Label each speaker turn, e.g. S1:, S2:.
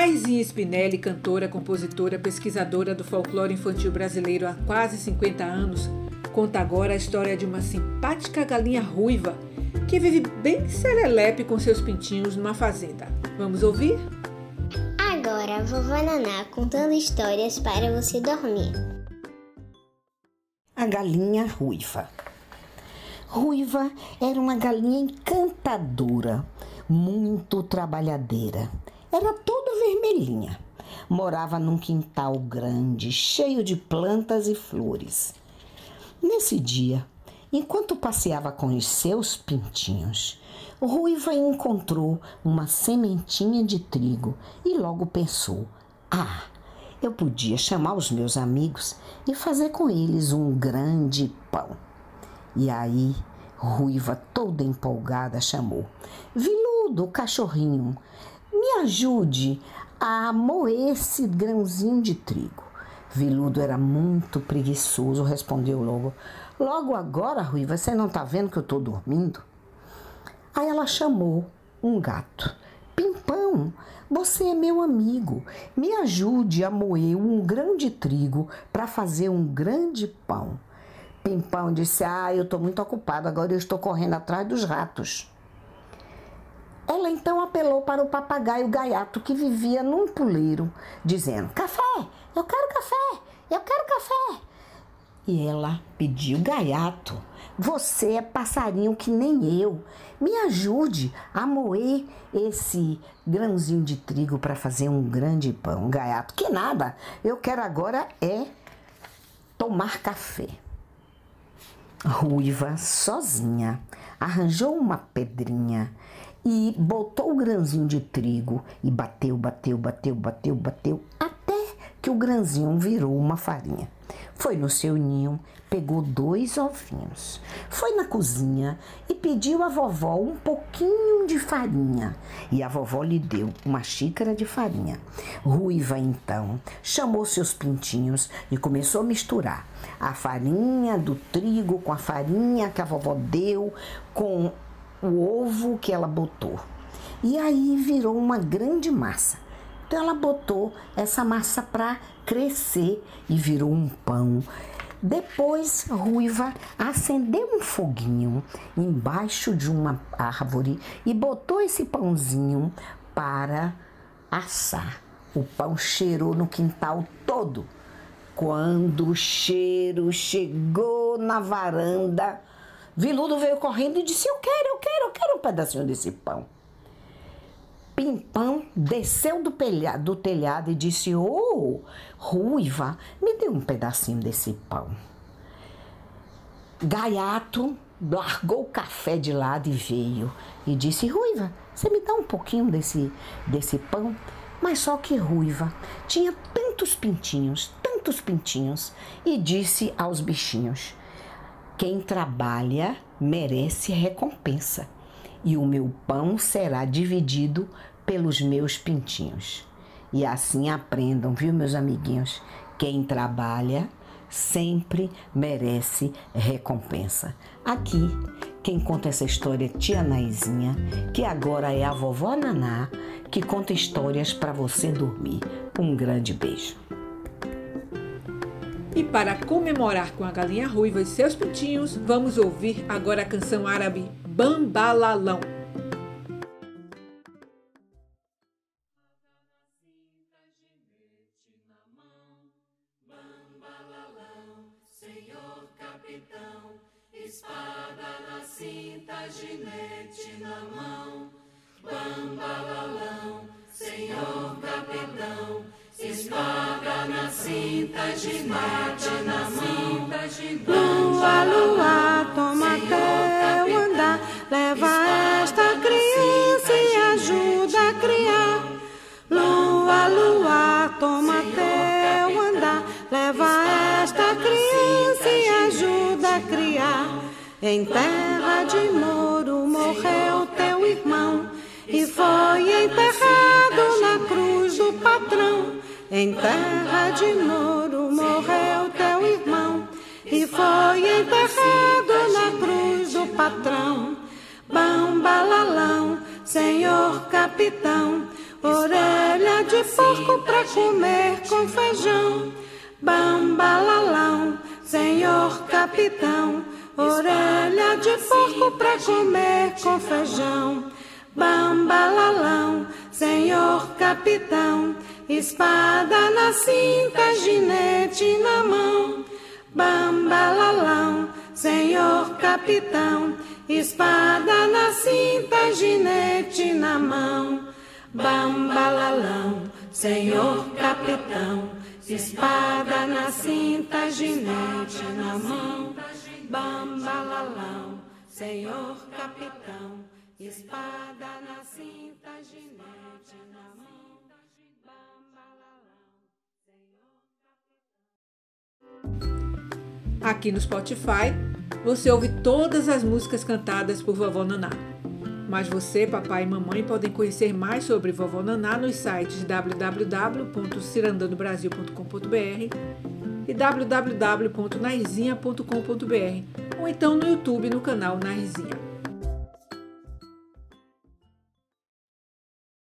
S1: Naizinha Spinelli, cantora, compositora, pesquisadora do folclore infantil brasileiro há quase 50 anos, conta agora a história de uma simpática galinha ruiva que vive bem serelepe com seus pintinhos numa fazenda. Vamos ouvir?
S2: Agora, a vovó Naná contando histórias para você dormir.
S3: A galinha ruiva. Ruiva era uma galinha encantadora, muito trabalhadeira. Era toda vermelhinha. Morava num quintal grande, cheio de plantas e flores. Nesse dia, enquanto passeava com os seus pintinhos, Ruiva encontrou uma sementinha de trigo e logo pensou: Ah, eu podia chamar os meus amigos e fazer com eles um grande pão. E aí, Ruiva, toda empolgada, chamou: Viludo, cachorrinho, me ajude a moer esse grãozinho de trigo. Viludo era muito preguiçoso, respondeu logo. Logo agora, Rui, você não está vendo que eu estou dormindo? Aí ela chamou um gato. Pimpão, você é meu amigo. Me ajude a moer um grão de trigo para fazer um grande pão. Pimpão disse: Ah, eu estou muito ocupado, agora eu estou correndo atrás dos ratos. Ela então apelou para o papagaio gaiato que vivia num puleiro, dizendo: Café, eu quero café, eu quero café. E ela pediu: Gaiato, você é passarinho que nem eu. Me ajude a moer esse grãozinho de trigo para fazer um grande pão. Gaiato, que nada, eu quero agora é tomar café. Ruiva, sozinha, arranjou uma pedrinha e botou o grãozinho de trigo e bateu, bateu, bateu, bateu, bateu, até que o grãozinho virou uma farinha. Foi no seu ninho, pegou dois ovinhos, foi na cozinha e pediu à vovó um pouquinho de farinha. E a vovó lhe deu uma xícara de farinha. Ruiva então chamou seus pintinhos e começou a misturar a farinha do trigo com a farinha que a vovó deu, com o ovo que ela botou. E aí virou uma grande massa. Então ela botou essa massa para crescer e virou um pão. Depois, Ruiva acendeu um foguinho embaixo de uma árvore e botou esse pãozinho para assar. O pão cheirou no quintal todo. Quando o cheiro chegou na varanda, Viludo veio correndo e disse: Eu quero, eu quero, eu quero um pedacinho desse pão. Pimpão desceu do, telhado, do telhado e disse: Ô, oh, Ruiva, me dê um pedacinho desse pão. Gaiato largou o café de lado e veio e disse: Ruiva, você me dá um pouquinho desse, desse pão? Mas só que Ruiva tinha tantos pintinhos, tantos pintinhos, e disse aos bichinhos: Quem trabalha merece recompensa, e o meu pão será dividido pelos meus pintinhos. E assim aprendam, viu, meus amiguinhos? Quem trabalha sempre merece recompensa. Aqui, quem conta essa história é tia Naizinha, que agora é a vovó Naná, que conta histórias para você dormir. Um grande beijo.
S1: E para comemorar com a galinha ruiva e seus pintinhos, vamos ouvir agora a canção árabe Bambalalão.
S4: ginete na mão, bambalalão, senhor capitão, cinta, ginete na mão,
S5: lua, lua, toma teu andar, leva esta criança e ajuda a criar. Lua, lua, toma teu andar, leva esta criança e ajuda a criar. Em terra de Moro morreu teu irmão e foi enterrado na cruz do patrão. Em terra de Moro morreu teu irmão e foi enterrado na cruz do patrão. Bambalalão, senhor capitão, orelha de porco pra comer com feijão. Bambalalão, senhor capitão, orelha de porco pra comer com feijão. Bambalalão, senhor capitão, espada na cinta, ginete na mão. Bambalalão, senhor capitão, espada na cinta, ginete na mão. Bambalalão, senhor capitão, espada na cinta, ginete na mão. Bambalalão, senhor capitão, espada na cinta, ginete na mão.
S1: Aqui no Spotify, você ouve todas as músicas cantadas por Vovó Naná. Mas você, papai e mamãe podem conhecer mais sobre Vovó Naná nos sites www.cirandandobrasil.com.br e www.naizinha.com.br ou então no YouTube no canal Naizinha.